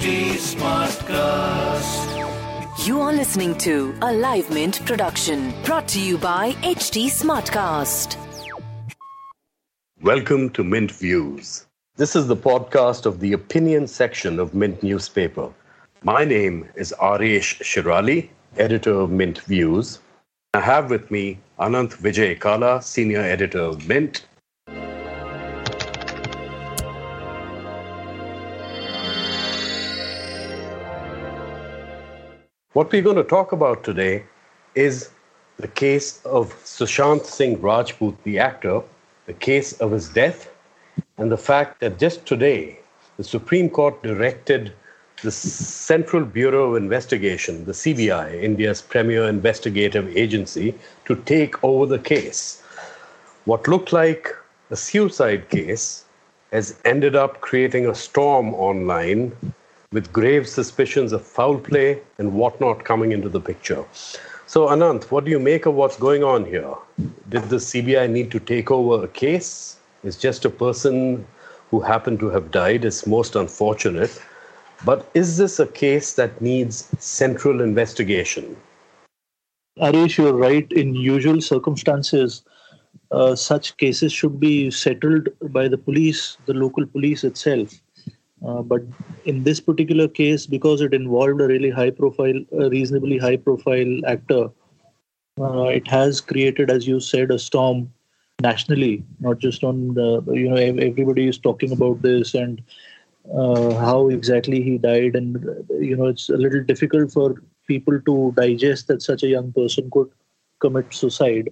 Smartcast. You are listening to a Live Mint production brought to you by HT Smartcast. Welcome to Mint Views. This is the podcast of the opinion section of Mint newspaper. My name is Aresh Shirali, editor of Mint Views. I have with me Ananth Vijay Kala, senior editor of Mint, What we're going to talk about today is the case of Sushant Singh Rajput, the actor, the case of his death, and the fact that just today the Supreme Court directed the Central Bureau of Investigation, the CBI, India's premier investigative agency, to take over the case. What looked like a suicide case has ended up creating a storm online with grave suspicions of foul play and whatnot coming into the picture. So, Ananth, what do you make of what's going on here? Did the CBI need to take over a case? It's just a person who happened to have died It's most unfortunate. But is this a case that needs central investigation? Aresh, you're right. In usual circumstances, uh, such cases should be settled by the police, the local police itself. Uh, but in this particular case, because it involved a really high profile, a reasonably high profile actor, uh, it has created, as you said, a storm nationally, not just on the, you know, everybody is talking about this and uh, how exactly he died. And, you know, it's a little difficult for people to digest that such a young person could commit suicide.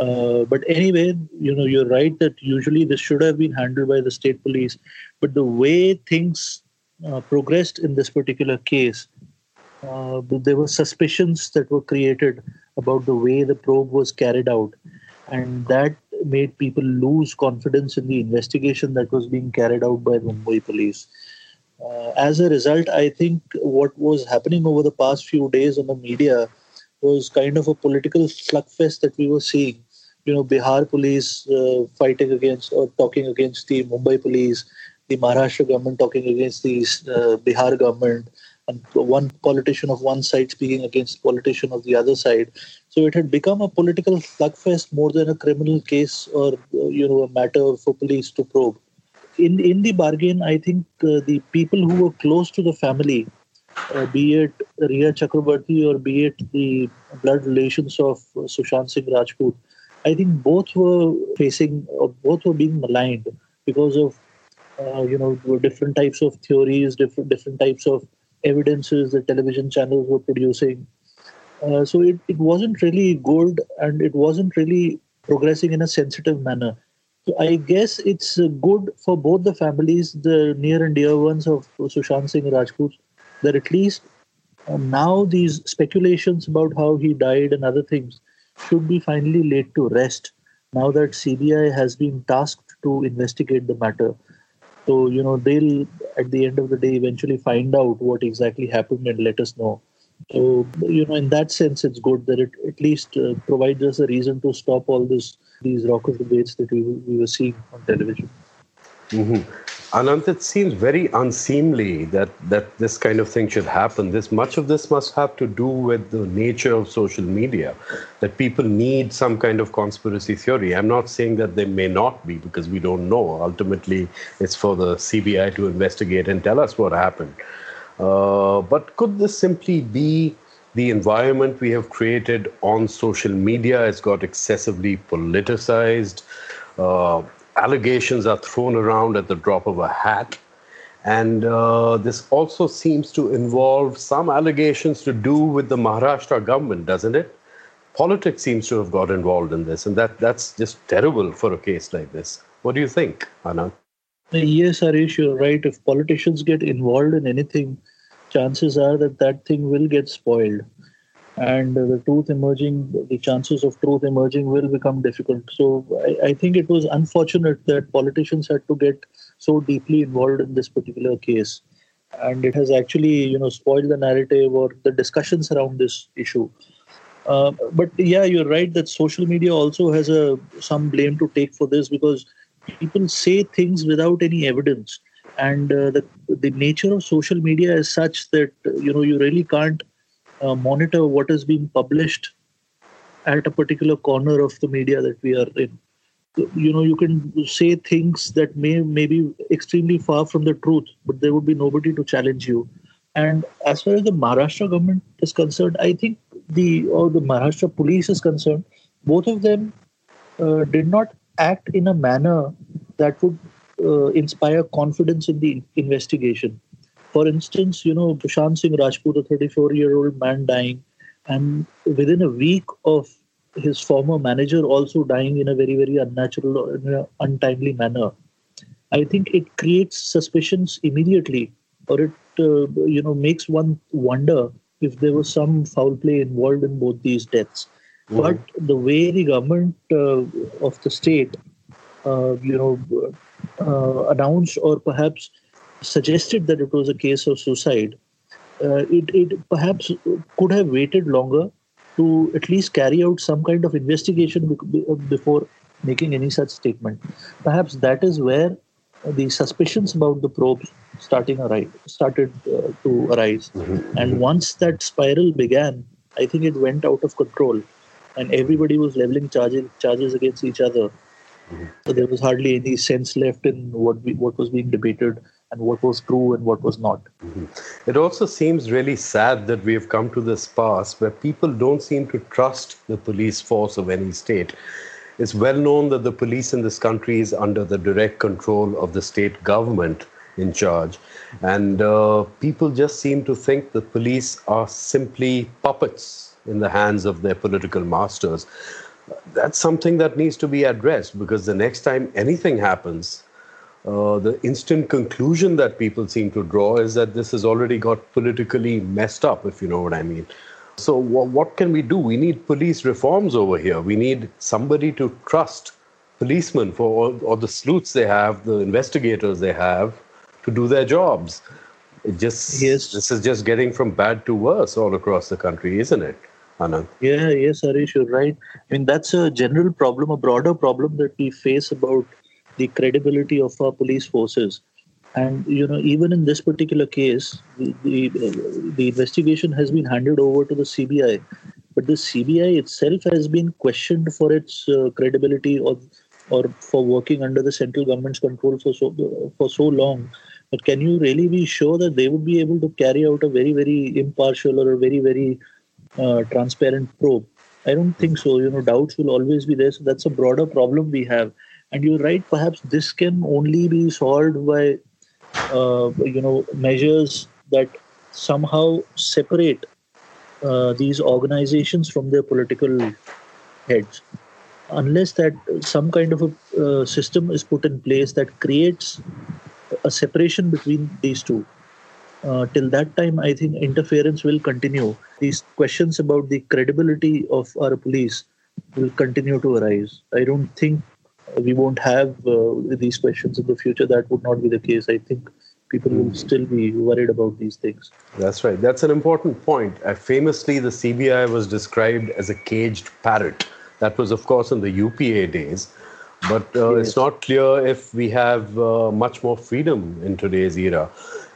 Uh, but anyway, you know, you're right that usually this should have been handled by the state police. But the way things uh, progressed in this particular case, uh, there were suspicions that were created about the way the probe was carried out. And that made people lose confidence in the investigation that was being carried out by Mumbai police. Uh, as a result, I think what was happening over the past few days on the media was kind of a political slugfest that we were seeing. You know, Bihar police uh, fighting against or talking against the Mumbai police, the Maharashtra government talking against the uh, Bihar government, and one politician of one side speaking against politician of the other side. So it had become a political slugfest more than a criminal case or uh, you know a matter for police to probe. In in the bargain, I think uh, the people who were close to the family uh, be it Rhea Chakraborty or be it the blood relations of uh, Sushant Singh Rajput, I think both were facing, or both were being maligned because of, uh, you know, different types of theories, different different types of evidences that television channels were producing. Uh, so it, it wasn't really good and it wasn't really progressing in a sensitive manner. So I guess it's uh, good for both the families, the near and dear ones of Sushant Singh Rajput, that at least uh, now these speculations about how he died and other things should be finally laid to rest now that CBI has been tasked to investigate the matter. So, you know, they'll at the end of the day eventually find out what exactly happened and let us know. So, you know, in that sense, it's good that it at least uh, provides us a reason to stop all this these raucous debates that we, we were seeing on television. Mm-hmm. Ananth, it seems very unseemly that, that this kind of thing should happen. This much of this must have to do with the nature of social media, that people need some kind of conspiracy theory. I'm not saying that they may not be because we don't know. Ultimately, it's for the CBI to investigate and tell us what happened. Uh, but could this simply be the environment we have created on social media It's got excessively politicized? Uh, allegations are thrown around at the drop of a hat. And uh, this also seems to involve some allegations to do with the Maharashtra government, doesn't it? Politics seems to have got involved in this, and that, that's just terrible for a case like this. What do you think, Anna? Yes, Harish, you're right. If politicians get involved in anything, chances are that that thing will get spoiled. And the truth emerging, the chances of truth emerging will become difficult. So I, I think it was unfortunate that politicians had to get so deeply involved in this particular case. And it has actually, you know, spoiled the narrative or the discussions around this issue. Uh, but yeah, you're right that social media also has a some blame to take for this because people say things without any evidence and uh, the the nature of social media is such that you know you really can't uh, monitor what is being published at a particular corner of the media that we are in you know you can say things that may may be extremely far from the truth but there would be nobody to challenge you and as far as the maharashtra government is concerned i think the or the maharashtra police is concerned both of them uh, did not act in a manner that would uh, inspire confidence in the investigation. For instance, you know, Sushant Singh Rajput, a 34 year old man dying, and within a week of his former manager also dying in a very, very unnatural, or untimely manner. I think it creates suspicions immediately, or it, uh, you know, makes one wonder if there was some foul play involved in both these deaths. Mm-hmm. But the way the government uh, of the state, uh, you know, uh, announced or perhaps suggested that it was a case of suicide, uh, it, it perhaps could have waited longer to at least carry out some kind of investigation before making any such statement. Perhaps that is where the suspicions about the probes starting arise, started uh, to arise. Mm-hmm. And once that spiral began, I think it went out of control and everybody was leveling charges charges against each other. Mm-hmm. So there was hardly any sense left in what we, what was being debated and what was true and what was not. Mm-hmm. It also seems really sad that we have come to this pass where people don't seem to trust the police force of any state. It's well known that the police in this country is under the direct control of the state government in charge. And uh, people just seem to think the police are simply puppets in the hands of their political masters. That's something that needs to be addressed because the next time anything happens, uh, the instant conclusion that people seem to draw is that this has already got politically messed up, if you know what I mean. So, w- what can we do? We need police reforms over here. We need somebody to trust policemen for all, all the sleuths they have, the investigators they have to do their jobs. It just yes. this is just getting from bad to worse all across the country, isn't it? Anand. Yeah, yes, Harish, you're right. I mean, that's a general problem, a broader problem that we face about the credibility of our police forces. And you know, even in this particular case, the the, the investigation has been handed over to the CBI, but the CBI itself has been questioned for its uh, credibility or or for working under the central government's control for so for so long. But can you really be sure that they would be able to carry out a very very impartial or a very very uh, transparent probe. I don't think so. You know, doubts will always be there. So that's a broader problem we have. And you're right. Perhaps this can only be solved by, uh, you know, measures that somehow separate uh, these organizations from their political heads. Unless that some kind of a uh, system is put in place that creates a separation between these two, uh, till that time, I think interference will continue. These questions about the credibility of our police will continue to arise. I don't think we won't have uh, these questions in the future. That would not be the case. I think people will hmm. still be worried about these things. That's right. That's an important point. Uh, famously, the CBI was described as a caged parrot. That was, of course, in the UPA days. But uh, yes. it's not clear if we have uh, much more freedom in today's era.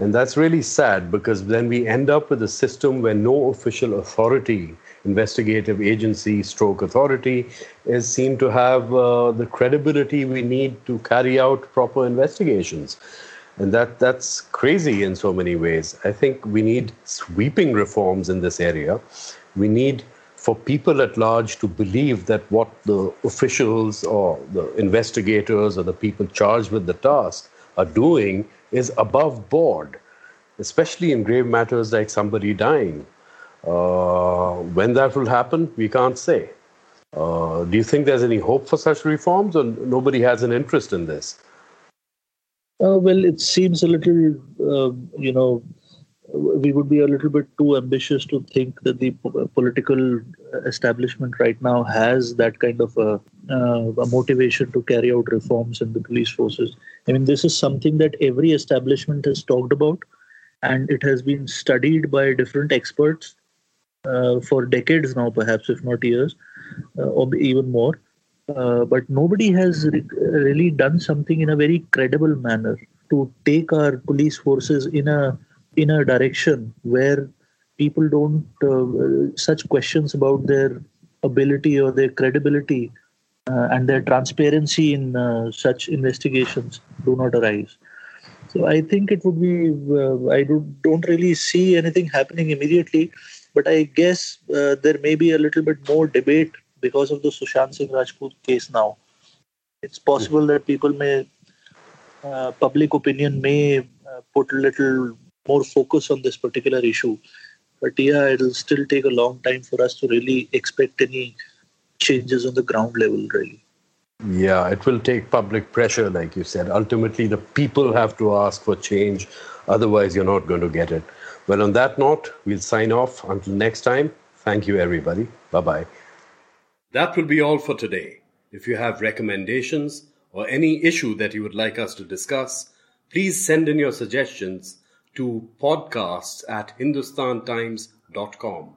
And that's really sad because then we end up with a system where no official authority, investigative agency, stroke authority, is seen to have uh, the credibility we need to carry out proper investigations. And that, that's crazy in so many ways. I think we need sweeping reforms in this area. We need for people at large to believe that what the officials or the investigators or the people charged with the task are doing is above board, especially in grave matters like somebody dying. Uh, when that will happen, we can't say. Uh, do you think there's any hope for such reforms, or nobody has an interest in this? Uh, well, it seems a little, uh, you know, we would be a little bit too ambitious to think that the political establishment right now has that kind of a, uh, a, motivation to carry out reforms in the police forces. I mean, this is something that every establishment has talked about, and it has been studied by different experts uh, for decades now, perhaps if not years, uh, or even more. Uh, but nobody has re- really done something in a very credible manner to take our police forces in a in a direction where people don't uh, such questions about their ability or their credibility and their transparency in uh, such investigations do not arise so i think it would be uh, i do, don't really see anything happening immediately but i guess uh, there may be a little bit more debate because of the sushant singh rajput case now it's possible that people may uh, public opinion may put a little more focus on this particular issue. But yeah, it'll still take a long time for us to really expect any changes on the ground level, really. Yeah, it will take public pressure, like you said. Ultimately, the people have to ask for change, otherwise, you're not going to get it. Well, on that note, we'll sign off. Until next time, thank you, everybody. Bye bye. That will be all for today. If you have recommendations or any issue that you would like us to discuss, please send in your suggestions to podcasts at hindustantimes.com.